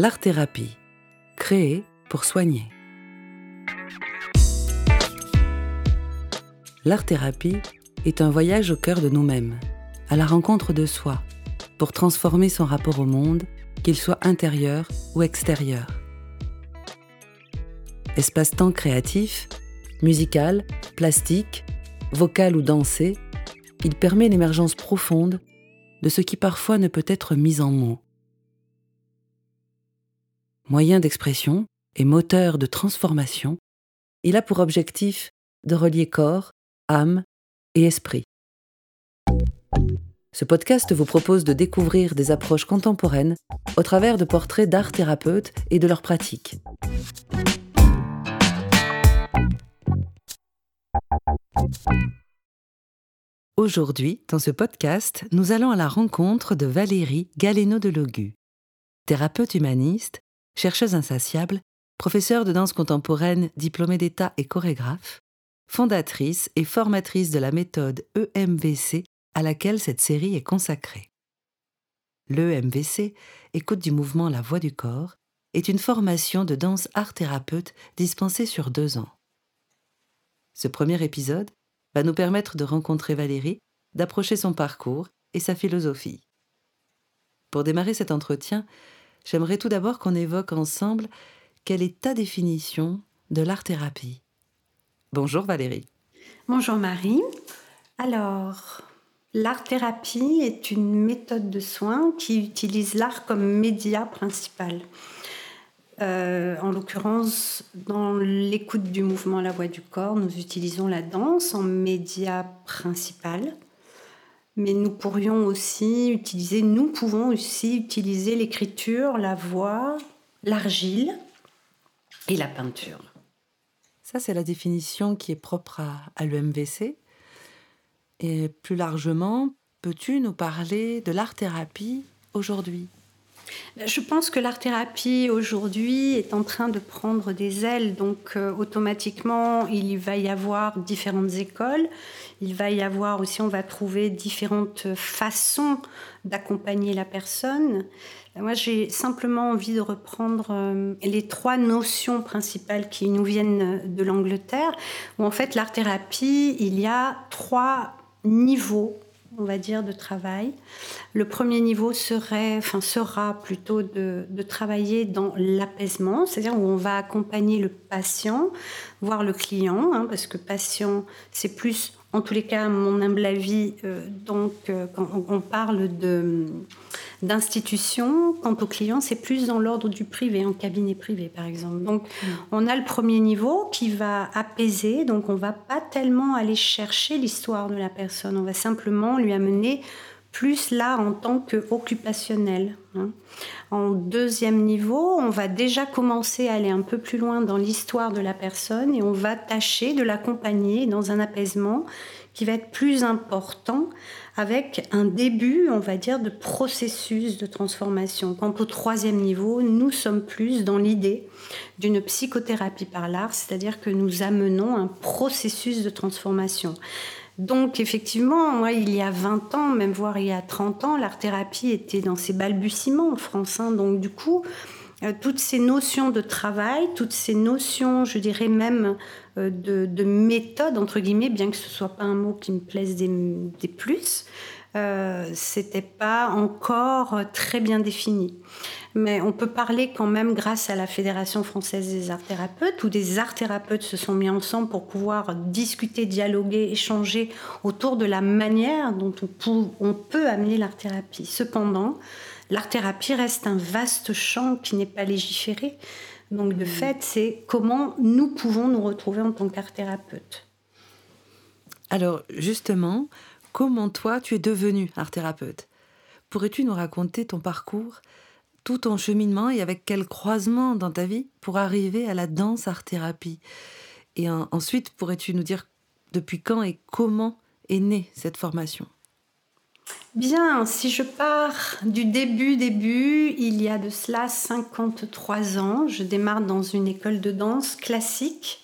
L'art-thérapie, créée pour soigner. L'art-thérapie est un voyage au cœur de nous-mêmes, à la rencontre de soi, pour transformer son rapport au monde, qu'il soit intérieur ou extérieur. Espace-temps créatif, musical, plastique, vocal ou dansé, il permet l'émergence profonde de ce qui parfois ne peut être mis en mots. Moyen d'expression et moteur de transformation, il a pour objectif de relier corps, âme et esprit. Ce podcast vous propose de découvrir des approches contemporaines au travers de portraits d'art thérapeutes et de leurs pratiques. Aujourd'hui, dans ce podcast, nous allons à la rencontre de Valérie Galeno de Logu, thérapeute humaniste, chercheuse insatiable, professeure de danse contemporaine, diplômée d'État et chorégraphe, fondatrice et formatrice de la méthode EMVC à laquelle cette série est consacrée. L'EMVC, écoute du mouvement La Voix du Corps, est une formation de danse art-thérapeute dispensée sur deux ans. Ce premier épisode va nous permettre de rencontrer Valérie, d'approcher son parcours et sa philosophie. Pour démarrer cet entretien, j'aimerais tout d'abord qu'on évoque ensemble quelle est ta définition de l'art-thérapie. Bonjour Valérie. Bonjour Marie. Alors, l'art-thérapie est une méthode de soins qui utilise l'art comme média principal. Euh, en l'occurrence, dans l'écoute du mouvement La Voix du Corps, nous utilisons la danse en média principal. Mais nous pourrions aussi utiliser, nous pouvons aussi utiliser l'écriture, la voix, l'argile et la peinture. Ça, c'est la définition qui est propre à, à l'EMVC. Et plus largement, peux-tu nous parler de l'art-thérapie aujourd'hui? Je pense que l'art-thérapie aujourd'hui est en train de prendre des ailes, donc euh, automatiquement il va y avoir différentes écoles, il va y avoir aussi, on va trouver différentes façons d'accompagner la personne. Moi j'ai simplement envie de reprendre euh, les trois notions principales qui nous viennent de l'Angleterre, où en fait l'art-thérapie, il y a trois niveaux on va dire, de travail. Le premier niveau serait, enfin, sera plutôt de, travailler dans l'apaisement, c'est-à-dire où on va accompagner le patient, voire le client, hein, parce que patient, c'est plus, en tous les cas, mon humble avis, euh, donc euh, quand on parle de d'institutions. Quant aux clients, c'est plus dans l'ordre du privé, en cabinet privé par exemple. Donc mm. on a le premier niveau qui va apaiser, donc on va pas tellement aller chercher l'histoire de la personne, on va simplement lui amener plus là en tant qu'occupationnel. Hein. En deuxième niveau, on va déjà commencer à aller un peu plus loin dans l'histoire de la personne et on va tâcher de l'accompagner dans un apaisement qui va être plus important avec un début, on va dire, de processus de transformation. Quant au troisième niveau, nous sommes plus dans l'idée d'une psychothérapie par l'art, c'est-à-dire que nous amenons un processus de transformation. Donc effectivement, moi, il y a 20 ans, même voire il y a 30 ans, l'art-thérapie était dans ses balbutiements en France. Hein. Donc du coup, euh, toutes ces notions de travail, toutes ces notions, je dirais même euh, de, méthode, entre guillemets, bien que ce soit pas un mot qui me plaise des, plus, euh, c'était pas encore très bien défini. Mais on peut parler quand même grâce à la Fédération française des arts thérapeutes, où des arts thérapeutes se sont mis ensemble pour pouvoir discuter, dialoguer, échanger autour de la manière dont on peut amener l'art thérapie. Cependant, l'art-thérapie reste un vaste champ qui n'est pas légiféré. Donc, de mmh. fait, c'est comment nous pouvons nous retrouver en tant qu'art-thérapeute. Alors, justement, comment toi, tu es devenu art-thérapeute Pourrais-tu nous raconter ton parcours, tout ton cheminement et avec quel croisement dans ta vie pour arriver à la danse art-thérapie Et ensuite, pourrais-tu nous dire depuis quand et comment est née cette formation? Bien, si je pars du début, début, il y a de cela 53 ans, je démarre dans une école de danse classique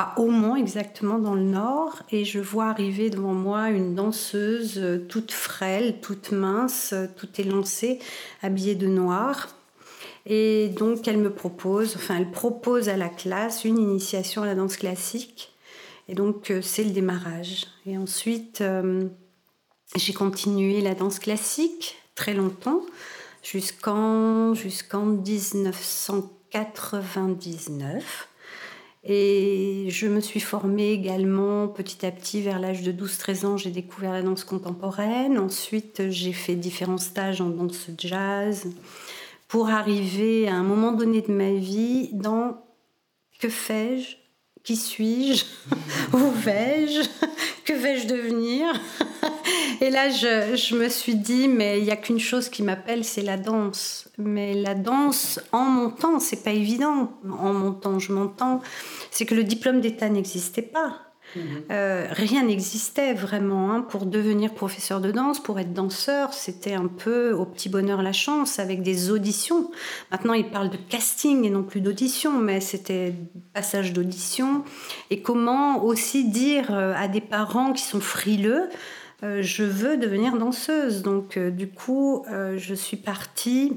à Aumont, exactement dans le nord, et je vois arriver devant moi une danseuse euh, toute frêle, toute mince, euh, tout élancée, habillée de noir. Et donc, elle me propose, enfin, elle propose à la classe une initiation à la danse classique. Et donc, euh, c'est le démarrage. Et ensuite, j'ai continué la danse classique très longtemps, jusqu'en jusqu'en 1999. Et je me suis formée également petit à petit vers l'âge de 12-13 ans. J'ai découvert la danse contemporaine. Ensuite, j'ai fait différents stages en danse jazz pour arriver à un moment donné de ma vie dans que fais-je? Qui suis-je? Où vais-je? Que vais-je devenir? Et là, je, me suis dit, mais il n'y a qu'une chose qui m'appelle, c'est la danse. Mais la danse, en montant, c'est pas évident. En montant, je m'entends, c'est que le diplôme d'État n'existait pas. Mhm. Euh, rien n'existait vraiment hein. pour devenir professeur de danse, pour être danseur. C'était un peu au petit bonheur la chance avec des auditions. Maintenant, ils parlent de casting et non plus d'audition, mais c'était passage d'audition. Et comment aussi dire euh, à des parents qui sont frileux euh, je veux devenir danseuse. Donc, euh, du coup, euh, je suis partie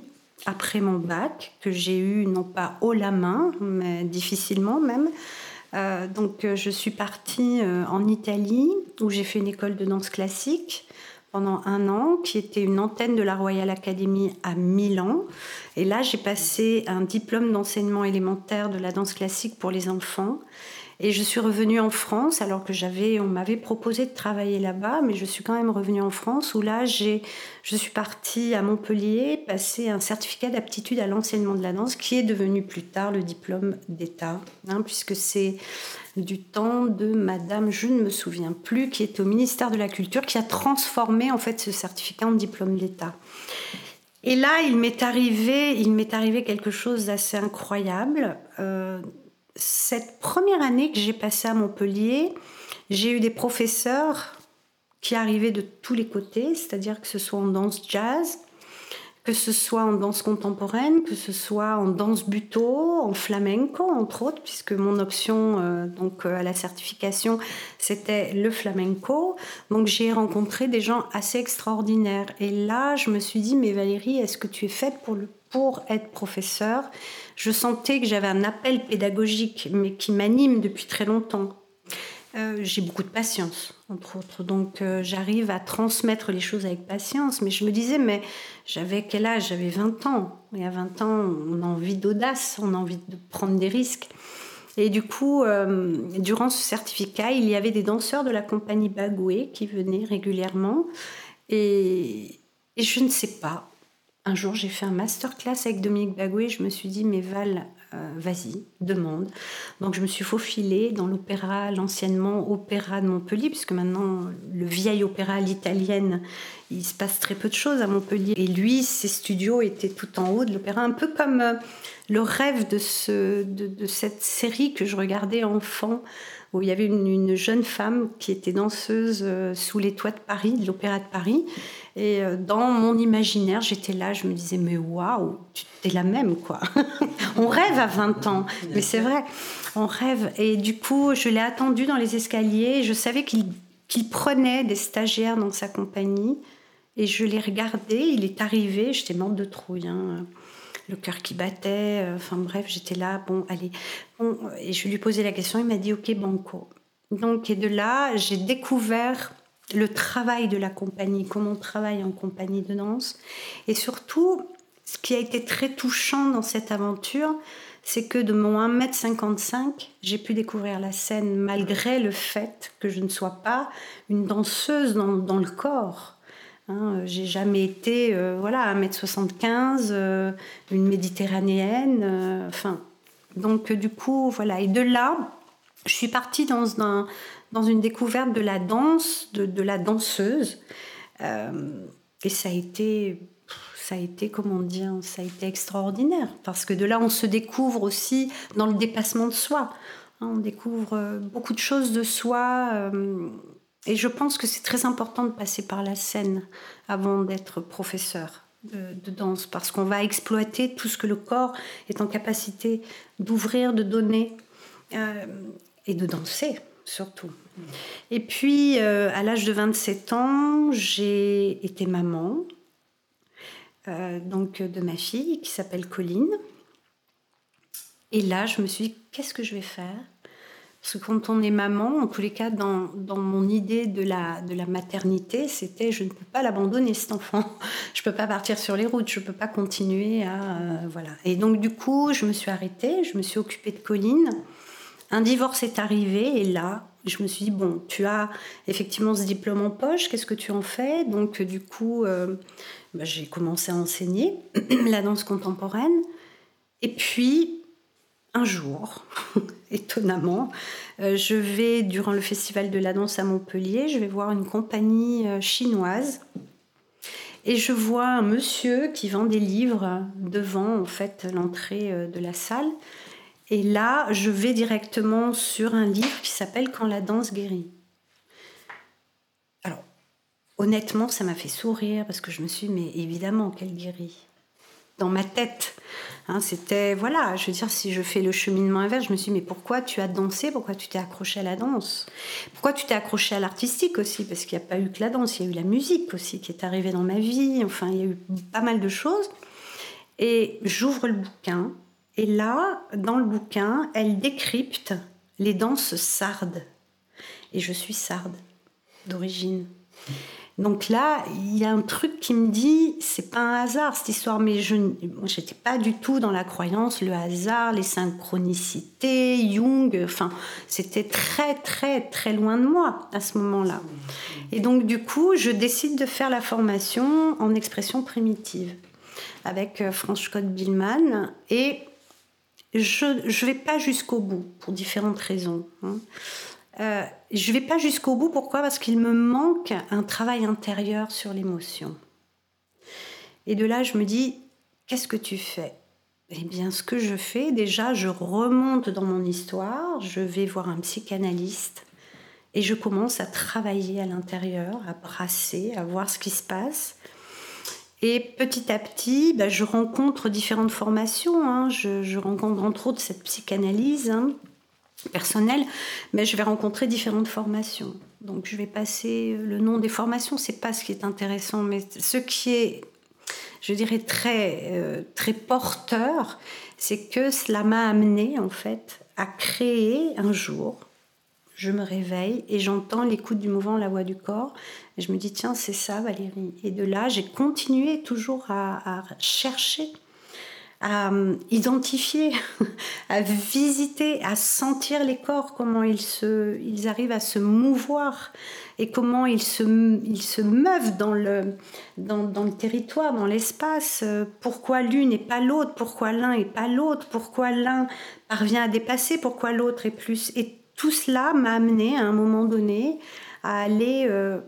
après mon bac, que j'ai eu non pas haut la main, mais difficilement même. donc, je suis partie en Italie, où j'ai fait une école de danse classique pendant un an, qui était une antenne de la Royal Academy à Milan. Et là, j'ai passé un diplôme d'enseignement élémentaire de la danse classique pour les enfants. Et je suis revenue en France alors que j'avais, on m'avait proposé de travailler là-bas, mais je suis quand même revenue en France où là, j'ai, je suis partie à Montpellier passer un certificat d'aptitude à l'enseignement de la danse qui est devenu plus tard le diplôme d'État, hein, puisque c'est du temps de Madame, je ne me souviens plus, qui est au ministère de la Culture, qui a transformé en fait ce certificat en diplôme d'État. Et là, il m'est arrivé, il m'est arrivé quelque chose d'assez incroyable. Euh, cette première année que j'ai passée à Montpellier, j'ai eu des professeurs qui arrivaient de tous les côtés, c'est-à-dire que ce soit en danse jazz, que ce soit en danse contemporaine, que ce soit en danse buto, en flamenco entre autres, puisque mon option euh, donc euh, à la certification c'était le flamenco. Donc j'ai rencontré des gens assez extraordinaires. Et là, je me suis dit, mais Valérie, est-ce que tu es faite pour le pour être professeur? Je sentais que j'avais un appel pédagogique, mais qui m'anime depuis très longtemps. Euh, j'ai beaucoup de patience, entre autres. Donc, euh, j'arrive à transmettre les choses avec patience. Mais je me disais, mais j'avais quel âge? J'avais 20 ans. Et à 20 ans, on a envie d'audace, on a envie de prendre des risques. Et du coup, euh, durant ce certificat, il y avait des danseurs de la compagnie Bagoué qui venaient régulièrement. Et, et je ne sais pas, un jour, j'ai fait un masterclass avec Dominique Bagoué. Je me suis dit, mais Val, euh, vas-y, demande. Donc, je me suis faufilée dans l'opéra, l'anciennement opéra de Montpellier, puisque maintenant, le vieil opéra l'italienne, il se passe très peu de choses à Montpellier. Et lui, ses studios étaient tout en haut de l'opéra, un peu comme euh, le rêve de, ce, de, cette série que je regardais enfant où il y avait une, jeune femme qui était danseuse euh, sous les toits de Paris, de l'Opéra de Paris. Et euh, dans mon imaginaire, j'étais là, je me disais, mais waouh, tu es la même, quoi. on rêve à 20 ans, mais c'est vrai, on rêve. Et du coup, je l'ai attendu dans les escaliers. Je savais qu'il prenait des stagiaires dans sa compagnie. Et je l'ai regardé, il est arrivé, j'étais morte de trouille. Hein le cœur qui battait. Euh, enfin bref, j'étais là, bon, allez. et je lui posais la question, il m'a dit, ok, banco. Donc, et de là, j'ai découvert le travail de la compagnie, comment on travaille en compagnie de danse. Et surtout, ce qui a été très touchant dans cette aventure, c'est que de mon 1m55, j'ai pu découvrir la scène malgré le fait que je ne sois pas une danseuse dans, dans le corps. Hein, j'ai jamais été, euh, voilà, 1m75, euh, une méditerranéenne, euh, enfin. donc, du coup, voilà. Et de là, je suis partie dans, un, dans une découverte de la danse, de, de la danseuse. et ça a été, ça a été, comment dire, ça a été extraordinaire. Parce que de là, on se découvre aussi dans le dépassement de soi. Hein, on découvre beaucoup de choses de soi et je pense que c'est très important de passer par la scène avant d'être professeur de, danse, parce qu'on va exploiter tout ce que le corps est en capacité d'ouvrir, de donner euh, et de danser surtout. Et puis, euh, à l'âge de 27 ans, j'ai été maman. donc de ma fille qui s'appelle Colline. Et là, je me suis dit, qu'est-ce que je vais faire? Parce que quand on est maman, en tous les cas, dans, mon idée de la, de la maternité, c'était je ne peux pas l'abandonner, cet enfant. Je ne peux pas partir sur les routes, je ne peux pas continuer à. Euh, voilà. Et donc, du coup, je me suis arrêtée, je me suis occupée de Colline. Un divorce est arrivé et là, je me suis dit bon, tu as effectivement ce diplôme en poche, qu'est-ce que tu en fais? Donc, du coup, euh, bah, j'ai commencé à enseigner la danse contemporaine. Et puis, un jour, étonnamment, euh, je vais, durant le festival de la danse à Montpellier, je vais voir une compagnie euh, chinoise et je vois un monsieur qui vend des livres devant en fait l'entrée euh, de la salle. Et là, je vais directement sur un livre qui s'appelle Quand la danse guérit. Alors, honnêtement, ça m'a fait sourire parce que je me suis dit, mais évidemment qu'elle guérit dans ma tête. Hein, c'était, voilà, je veux dire, si je fais le cheminement inverse, je me suis dit, mais pourquoi tu as dansé? Pourquoi tu t'es accroché à la danse? Pourquoi tu t'es accroché à l'artistique aussi? Parce qu'il n'y a pas eu que la danse, il y a eu la musique aussi qui est arrivée dans ma vie. Enfin, il y a eu pas mal de choses. Et j'ouvre le bouquin. Et là, dans le bouquin, elle décrypte les danses sardes. Et je suis sarde d'origine. Donc là, il y a un truc qui me dit, c'est pas un hasard cette histoire, mais je n'étais pas du tout dans la croyance, le hasard, les synchronicités, Jung, enfin, c'était très très très loin de moi à ce moment-là. Et donc du coup, je décide de faire la formation en expression primitive avec euh, Franz Scott Billman et je ne vais pas jusqu'au bout pour différentes raisons. Hein. Euh, je ne vais pas jusqu'au bout. Pourquoi? Parce qu'il me manque un travail intérieur sur l'émotion. Et de là, je me dis, qu'est-ce que tu fais? Eh bien, ce que je fais, déjà, je remonte dans mon histoire, je vais voir un psychanalyste et je commence à travailler à l'intérieur, à brasser, à voir ce qui se passe. Et petit à petit, bah, je rencontre différentes formations. Hein. Je, rencontre entre autres cette psychanalyse. Hein personnel, mais je vais rencontrer différentes formations. Donc je vais passer le nom des formations, c'est pas ce qui est intéressant, mais ce qui est, je dirais, très, euh, très porteur, c'est que cela m'a amené en fait à créer un jour. Je me réveille et j'entends l'écoute du mouvement, la voix du corps. Et je me dis, tiens, c'est ça, Valérie. Et de là, j'ai continué toujours à, à chercher à euh, identifier, à visiter, à sentir les corps, comment ils, se, ils arrivent à se mouvoir et comment ils se, ils se meuvent dans le, dans, le territoire, dans l'espace. Pourquoi l'une et pas l'autre? Pourquoi l'un et pas l'autre? Pourquoi l'un parvient à dépasser? Pourquoi l'autre est plus? Et tout cela m'a amené à un moment donné à aller... Euh,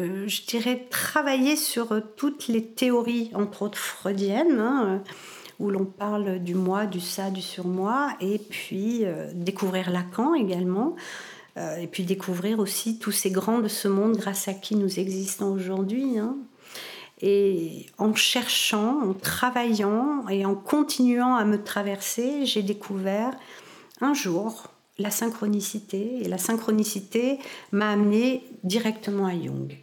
euh, je dirais, travailler sur toutes les théories, entre autres freudiennes, hein, où l'on parle du moi, du ça, du surmoi, et puis euh, découvrir Lacan également, euh, et puis découvrir aussi tous ces grands de ce monde grâce à qui nous existons aujourd'hui. Hein. Et en cherchant, en travaillant et en continuant à me traverser, j'ai découvert un jour la synchronicité, et la synchronicité m'a amené directement à Jung.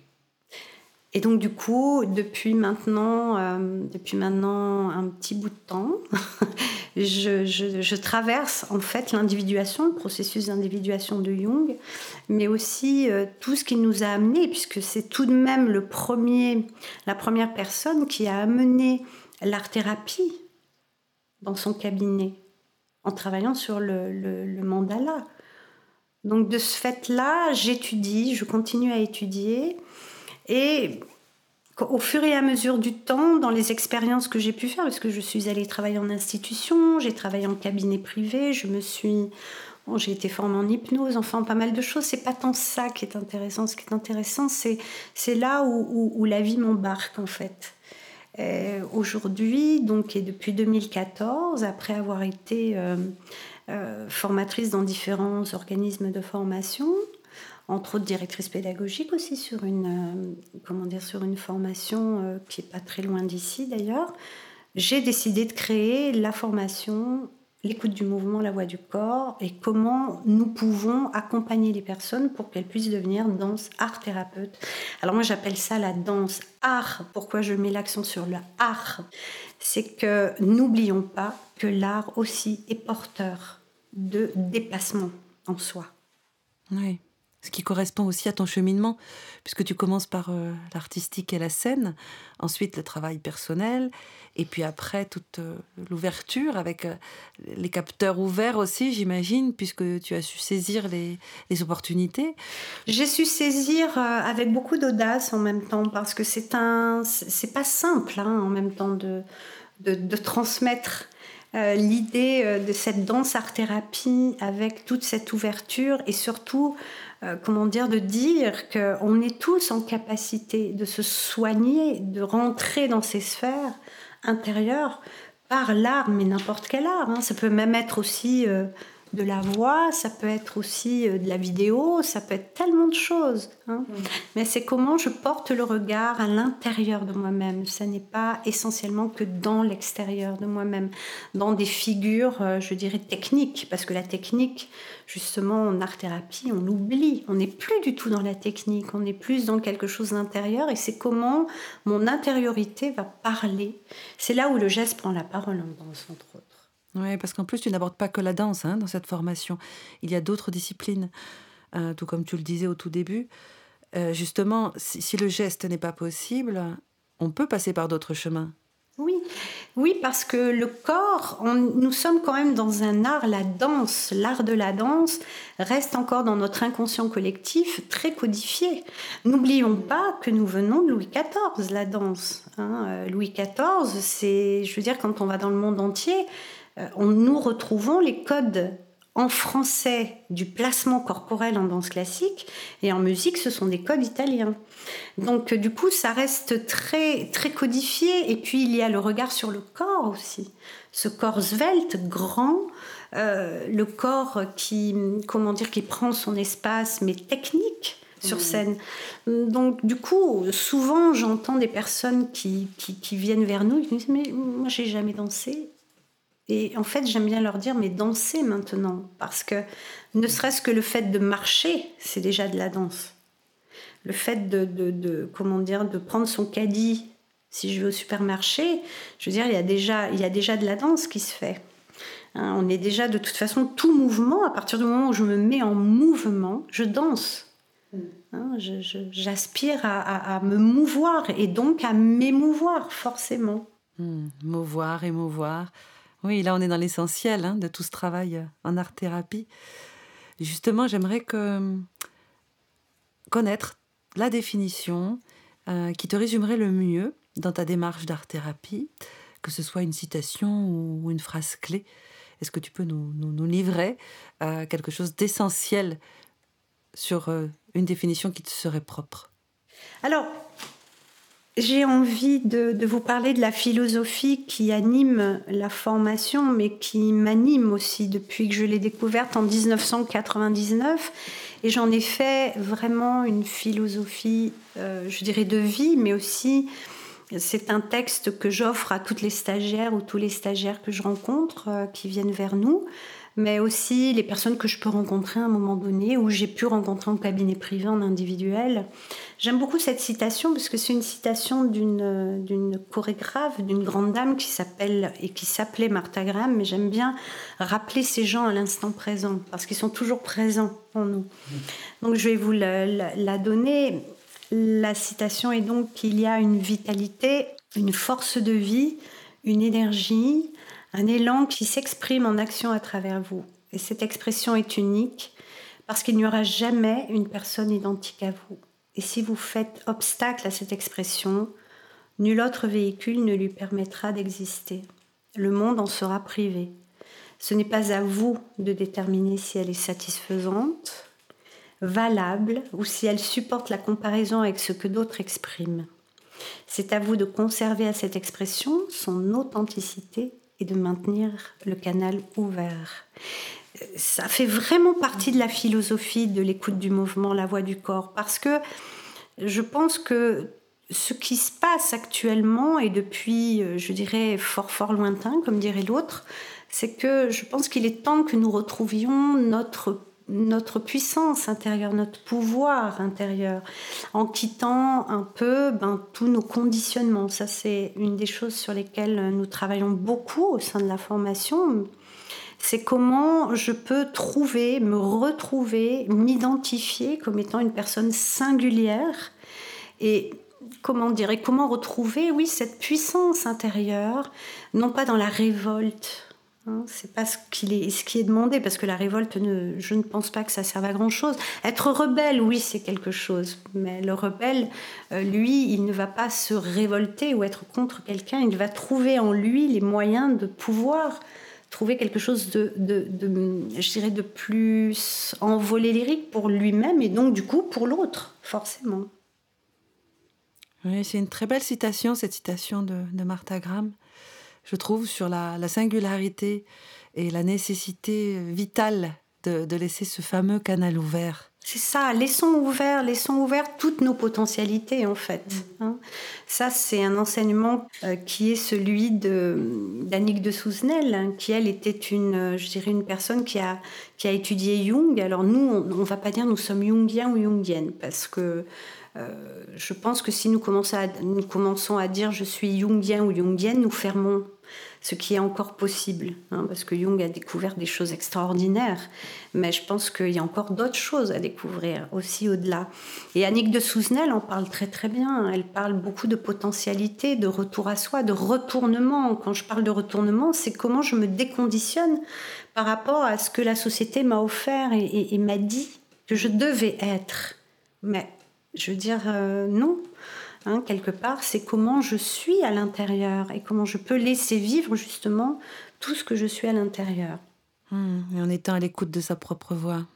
Et donc du coup, depuis maintenant, euh, depuis maintenant un petit bout de temps, je, traverse en fait l'individuation, le processus d'individuation de Jung, mais aussi euh, tout ce qui nous a amené, puisque c'est tout de même la première personne qui a amené l'art-thérapie dans son cabinet, en travaillant sur le mandala. Donc de ce fait-là, j'étudie, je continue à étudier. Et au fur et à mesure du temps, dans les expériences que j'ai pu faire, parce que je suis allée travailler en institution, j'ai travaillé en cabinet privé, je me suis, j'ai été formée en hypnose, enfin pas mal de choses. C'est pas tant ça qui est intéressant. Ce qui est intéressant, c'est c'est là où, la vie m'embarque en fait. Euh, aujourd'hui, donc et depuis 2014, après avoir été euh, euh, formatrice dans différents organismes de formation, entre autres directrice pédagogique aussi sur une, euh, comment dire, sur une formation euh, qui est pas très loin d'ici d'ailleurs. J'ai décidé de créer la formation l'écoute du mouvement, la voix du corps, et comment nous pouvons accompagner les personnes pour qu'elles puissent devenir danse art thérapeute. Alors moi j'appelle ça la danse art. Pourquoi je mets l'accent sur le art? C'est que n'oublions pas que l'art aussi est porteur de dépassement en soi. Oui ce qui correspond aussi à ton cheminement, puisque tu commences par euh, l'artistique et la scène, ensuite le travail personnel, et puis après toute euh, l'ouverture avec euh, les capteurs ouverts aussi, j'imagine, puisque tu as su saisir les, opportunités. J'ai su saisir avec beaucoup d'audace en même temps, parce que c'est un, c'est pas simple hein, en même temps de, de, transmettre l'idée de cette danse art thérapie avec toute cette ouverture et surtout euh, comment dire, de dire qu'on est tous en capacité de se soigner, de rentrer dans ces sphères intérieures par l'art, mais n'importe quel art. Hein. Ça peut même être aussi euh, de la voix, ça peut être aussi euh, de la vidéo, ça peut être tellement de choses. Hein. Mm. Mais c'est comment je porte le regard à l'intérieur de moi-même. Ça n'est pas essentiellement que dans l'extérieur de moi-même, dans des figures, euh, je dirais, techniques. Parce que la technique, justement, en art-thérapie, on l'oublie. On n'est plus du tout dans la technique, on est plus dans quelque chose d'intérieur. Et c'est comment mon intériorité va parler. C'est là où le geste prend la parole en danse, entre autres. Oui, parce qu'en plus, tu n'abordes pas que la danse hein, dans cette formation. Il y a d'autres disciplines, euh, tout comme tu le disais au tout début. Euh, justement, si, le geste n'est pas possible, on peut passer par d'autres chemins. Oui, oui, parce que le corps, nous sommes quand même dans un art, la danse, l'art de la danse reste encore dans notre inconscient collectif très codifié. N'oublions pas que nous venons de Louis XIV, la danse. Hein. Euh, Louis XIV, c'est, je veux dire, quand on va dans le monde entier, euh, nous retrouvons les codes en français du placement corporel en danse classique et en musique, ce sont des codes italiens. Donc du coup, ça reste très très codifié. Et puis il y a le regard sur le corps aussi, ce corps svelte, grand, euh, le corps qui comment dire qui prend son espace mais technique sur mmh. scène. Donc du coup, souvent j'entends des personnes qui, qui, qui, viennent vers nous et qui disent mais moi j'ai jamais dansé et en fait, j'aime bien leur dire, mais dansez maintenant, parce que ne serait-ce que le fait de marcher, c'est déjà de la danse. Le fait de, de, comment dire, de prendre son caddie, si je vais au supermarché, je veux dire, il y a déjà, il y a déjà de la danse qui se fait. Hein, on est déjà de toute façon tout mouvement. À partir du moment où je me mets en mouvement, je danse. Hein, j'aspire à, à, me mouvoir et donc à m'émouvoir forcément. Hmm, mouvoir, émouvoir. Oui, là on est dans l'essentiel hein, de tout ce travail euh, en art-thérapie. Justement, j'aimerais que, connaître la définition euh, qui te résumerait le mieux dans ta démarche d'art-thérapie, que ce soit une citation ou une phrase clé. Est-ce que tu peux nous, nous, livrer euh, quelque chose d'essentiel sur une définition qui te serait propre? Alors, j'ai envie de, vous parler de la philosophie qui anime la formation, mais qui m'anime aussi depuis que je l'ai découverte en 1999. Et j'en ai fait vraiment une philosophie, euh, je dirais, de vie, mais aussi c'est un texte que j'offre à toutes les stagiaires ou tous les stagiaires que je rencontre euh, qui viennent vers nous mais aussi les personnes que je peux rencontrer à un moment donné ou j'ai pu rencontrer en cabinet privé, en individuel. J'aime beaucoup cette citation parce que c'est une citation d'une, chorégraphe, d'une grande dame qui s'appelle et qui s'appelait Martha Graham, mais j'aime bien rappeler ces gens à l'instant présent parce qu'ils sont toujours présents en nous. Donc je vais vous la, la donner. La citation est donc qu'il y a une vitalité, une force de vie, une énergie, un élan qui s'exprime en action à travers vous. Et cette expression est unique parce qu'il n'y aura jamais une personne identique à vous. Et si vous faites obstacle à cette expression, nul autre véhicule ne lui permettra d'exister. Le monde en sera privé. Ce n'est pas à vous de déterminer si elle est satisfaisante, valable ou si elle supporte la comparaison avec ce que d'autres expriment. C'est à vous de conserver à cette expression son authenticité et de maintenir le canal ouvert. Ça fait vraiment partie de la philosophie de l'écoute du mouvement, la voix du corps, parce que je pense que ce qui se passe actuellement et depuis, euh, je dirais, fort fort lointain, comme dirait l'autre, c'est que je pense qu'il est temps que nous retrouvions notre notre puissance intérieure, notre pouvoir intérieur, en quittant un peu ben, tous nos conditionnements. Ça, c'est une des choses sur lesquelles nous travaillons beaucoup au sein de la formation. C'est comment je peux trouver, me retrouver, m'identifier comme étant une personne singulière et comment dire, et comment retrouver, oui, cette puissance intérieure, non pas dans la révolte, c'est pas ce, est, ce qui est demandé, parce que la révolte, je ne pense pas que ça serve à grand chose. Être rebelle, oui, c'est quelque chose, mais le rebelle, euh, lui, il ne va pas se révolter ou être contre quelqu'un, il va trouver en lui les moyens de pouvoir trouver quelque chose de, de, je dirais, de plus envolé lyrique pour lui-même et donc du coup pour l'autre, forcément. Oui, c'est une très belle citation, cette citation de, de Martha Graham je trouve, sur la, singularité et la nécessité vitale de, laisser ce fameux canal ouvert. C'est ça, laissons ouvert, laissons ouvert toutes nos potentialités en fait. Mm. Hein. Ça, c'est un enseignement euh, qui est celui d'Annick de, Souzenel, hein, qui elle était une, euh, je dirais, une personne qui a, qui a étudié Jung. Alors nous, on, ne va pas dire nous sommes Jungiens ou Jungiennes, parce que je pense que si nous commençons, à, dire je suis Jungien ou Jungienne, nous fermons ce qui est encore possible, hein, parce que Jung a découvert des choses extraordinaires, mais je pense qu'il y a encore d'autres choses à découvrir aussi au-delà. Et Annick de Souzenel en parle très très bien, elle parle beaucoup de potentialité, de retour à soi, de retournement. Quand je parle de retournement, c'est comment je me déconditionne par rapport à ce que la société m'a offert et, m'a dit que je devais être. Mais je veux dire, euh, non. Hein, quelque part, c'est comment je suis à l'intérieur et comment je peux laisser vivre justement tout ce que je suis à l'intérieur. Hmm, et en étant à l'écoute de sa propre voix.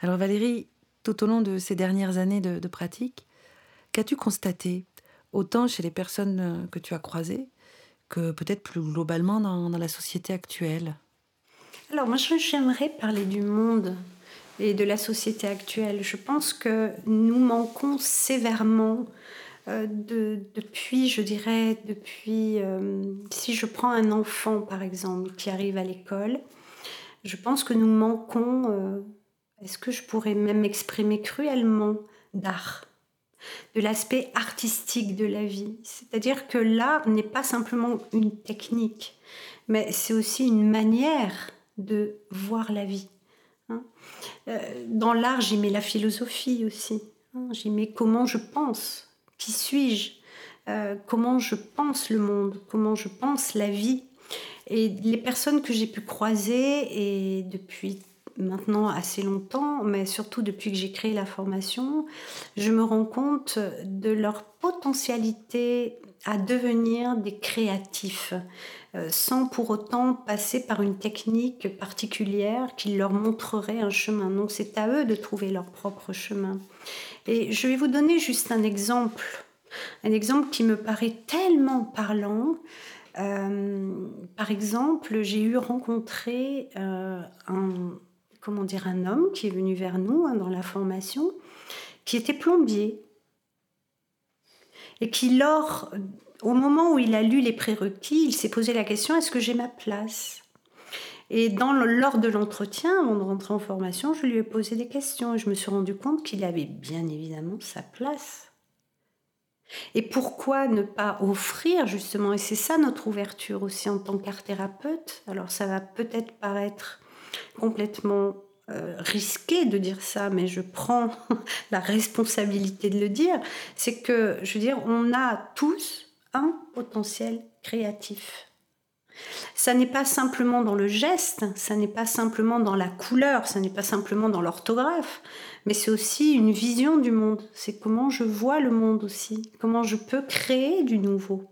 Alors Valérie, tout au long de ces dernières années de, pratique, qu'as-tu constaté, autant chez les personnes euh, que tu as croisées, que peut-être plus globalement dans, dans la société actuelle? Alors moi j'aimerais parler du monde et de la société actuelle. Je pense que nous manquons sévèrement euh, de, depuis, je dirais, depuis, euh, si je prends un enfant par exemple qui arrive à l'école, je pense que nous manquons, euh, est-ce que je pourrais même exprimer cruellement, d'art de l'aspect artistique de la vie. C'est-à-dire que l'art n'est pas simplement une technique, mais c'est aussi une manière de voir la vie. Euh, dans l'art, j'y mets la philosophie aussi. Hein. J'y mets comment je pense, qui suis-je, euh, comment je pense le monde, comment je pense la vie. Et les personnes que j'ai pu croiser, et depuis maintenant assez longtemps, mais surtout depuis que j'ai créé la formation, je me rends compte de leur potentialité à devenir des créatifs, sans pour autant passer par une technique particulière qui leur montrerait un chemin. Donc c'est à eux de trouver leur propre chemin. Et je vais vous donner juste un exemple, un exemple qui me paraît tellement parlant. Euh, par exemple, j'ai eu rencontré euh, un, comment dire, un homme qui est venu vers nous hein, dans la formation, qui était plombier et qui, lors, au moment où il a lu les prérequis, il s'est posé la question est-ce que j'ai ma place? Et lors de l'entretien, avant de rentrer en formation, je lui ai posé des questions. Et je me suis rendu compte qu'il avait bien évidemment sa place. Et pourquoi ne pas offrir justement, et c'est ça notre ouverture aussi en tant qu'art thérapeute, alors ça va peut-être paraître complètement euh, risqué de dire ça, mais je prends la responsabilité de le dire, c'est que, je veux dire, on a tous un potentiel créatif. Ça n'est pas simplement dans le geste, ça n'est pas simplement dans la couleur, ça n'est pas simplement dans l'orthographe, mais c'est aussi une vision du monde. C'est comment je vois le monde aussi, comment je peux créer du nouveau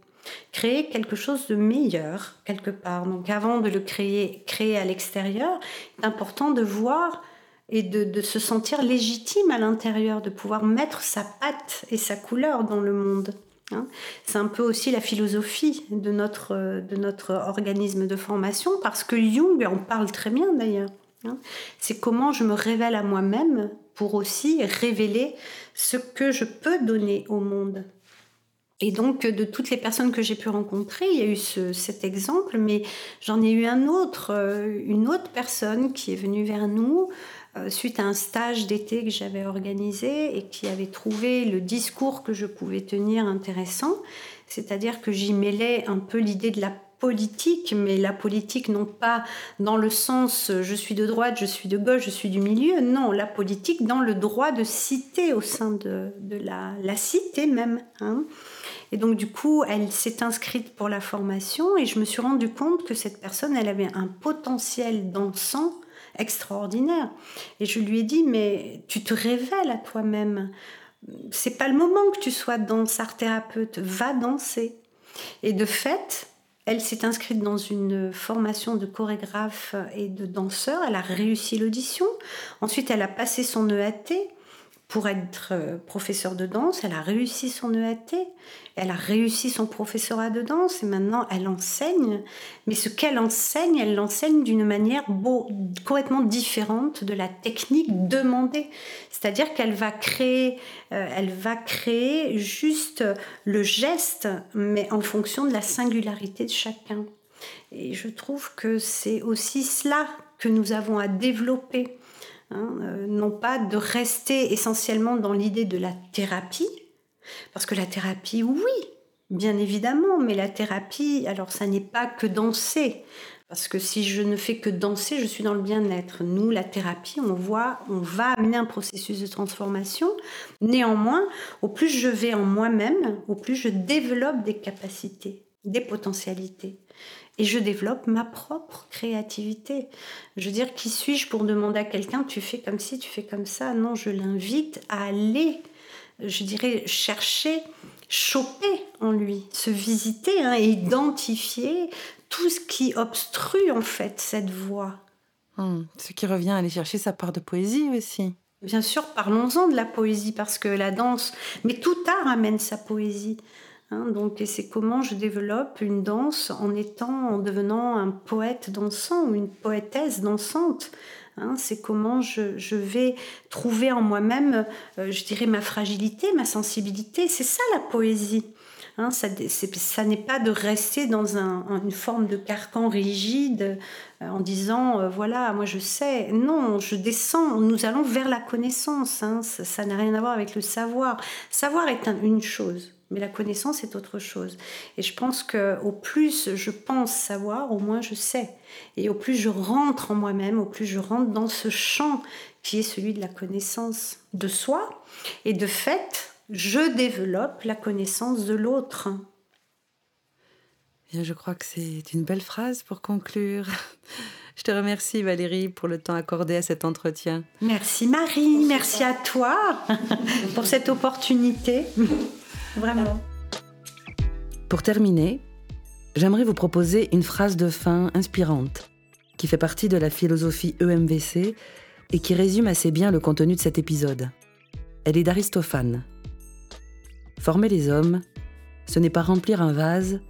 créer quelque chose de meilleur quelque part. Donc avant de le créer, créer à l'extérieur, c'est important de voir et de, se sentir légitime à l'intérieur, de pouvoir mettre sa patte et sa couleur dans le monde. Hein. C'est un peu aussi la philosophie de notre, de notre organisme de formation, parce que Jung en parle très bien d'ailleurs. Hein. C'est comment je me révèle à moi-même pour aussi révéler ce que je peux donner au monde. Et donc, de toutes les personnes que j'ai pu rencontrer, il y a eu cet exemple, mais j'en ai eu un autre, euh, une autre personne qui est venue vers nous suite à un stage d'été que j'avais organisé et qui avait trouvé le discours que je pouvais tenir intéressant. C'est-à-dire que j'y mêlais un peu l'idée de la politique, mais la politique non pas dans le sens je suis de droite, je suis de gauche, je suis du milieu, non, la politique dans le droit de cité au sein de, la, la, cité même. Hein. Et donc du coup, elle s'est inscrite pour la formation et je me suis rendu compte que cette personne, elle avait un potentiel dansant extraordinaire. Et je lui ai dit, mais tu te révèles à toi-même. C'est pas le moment que tu sois danseur thérapeute, va danser. Et de fait, elle s'est inscrite dans une formation de chorégraphe et de danseur. Elle a réussi l'audition. Ensuite, elle a passé son EAT pour être euh, professeur de danse. Elle a réussi son EAT, elle a réussi son professorat de danse et maintenant elle enseigne. Mais ce qu'elle enseigne, elle l'enseigne d'une manière complètement différente de la technique demandée. C'est-à-dire qu'elle va créer, euh, elle va créer juste le geste, mais en fonction de la singularité de chacun. Et je trouve que c'est aussi cela que nous avons à développer Hein, euh, non pas de rester essentiellement dans l'idée de la thérapie, parce que la thérapie, oui, bien évidemment, mais la thérapie, alors ça n'est pas que danser, parce que si je ne fais que danser, je suis dans le bien-être. Nous, la thérapie, on voit, on va amener un processus de transformation. Néanmoins, au plus je vais en moi-même, au plus je développe des capacités, des potentialités et je développe ma propre créativité. Je veux dire, qui suis-je pour demander à quelqu'un, tu fais comme ci, tu fais comme ça? Non, je l'invite à aller, je dirais, chercher, choper en lui, se visiter hein, et identifier tout ce qui obstrue en fait cette voie. Hmm, ce qui revient à aller chercher sa part de poésie aussi. Bien sûr, parlons-en de la poésie parce que la danse, mais tout art amène sa poésie. Hein, donc, c'est comment je développe une danse en étant, en devenant un poète dansant ou une poétesse dansante. Hein, c'est comment je, vais trouver en moi-même, euh, je dirais, ma fragilité, ma sensibilité. C'est ça la poésie. Hein, ça, n'est pas de rester dans une forme de carcan rigide euh, en disant euh, voilà, moi je sais. Non, je descends, nous allons vers la connaissance. ça n'a rien à voir avec le savoir. Savoir est une chose. Mais la connaissance est autre chose. Et je pense que au plus je pense savoir, au moins je sais. Et au plus je rentre en moi-même, au plus je rentre dans ce champ qui est celui de la connaissance de soi. Et de fait, je développe la connaissance de l'autre. Bien, je crois que c'est une belle phrase pour conclure. Je te remercie Valérie pour le temps accordé à cet entretien. Merci Marie, merci à toi pour cette opportunité. Vraiment. Pour terminer, j'aimerais vous proposer une phrase de fin inspirante qui fait partie de la philosophie EMVC et qui résume assez bien le contenu de cet épisode. Elle est d'Aristophane. Former les hommes, ce n'est pas remplir un vase,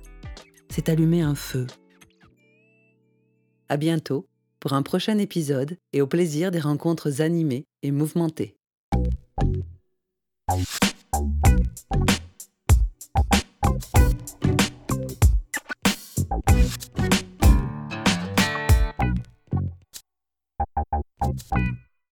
c'est allumer un feu. À bientôt pour un prochain épisode et au plaisir des rencontres animées et mouvementées.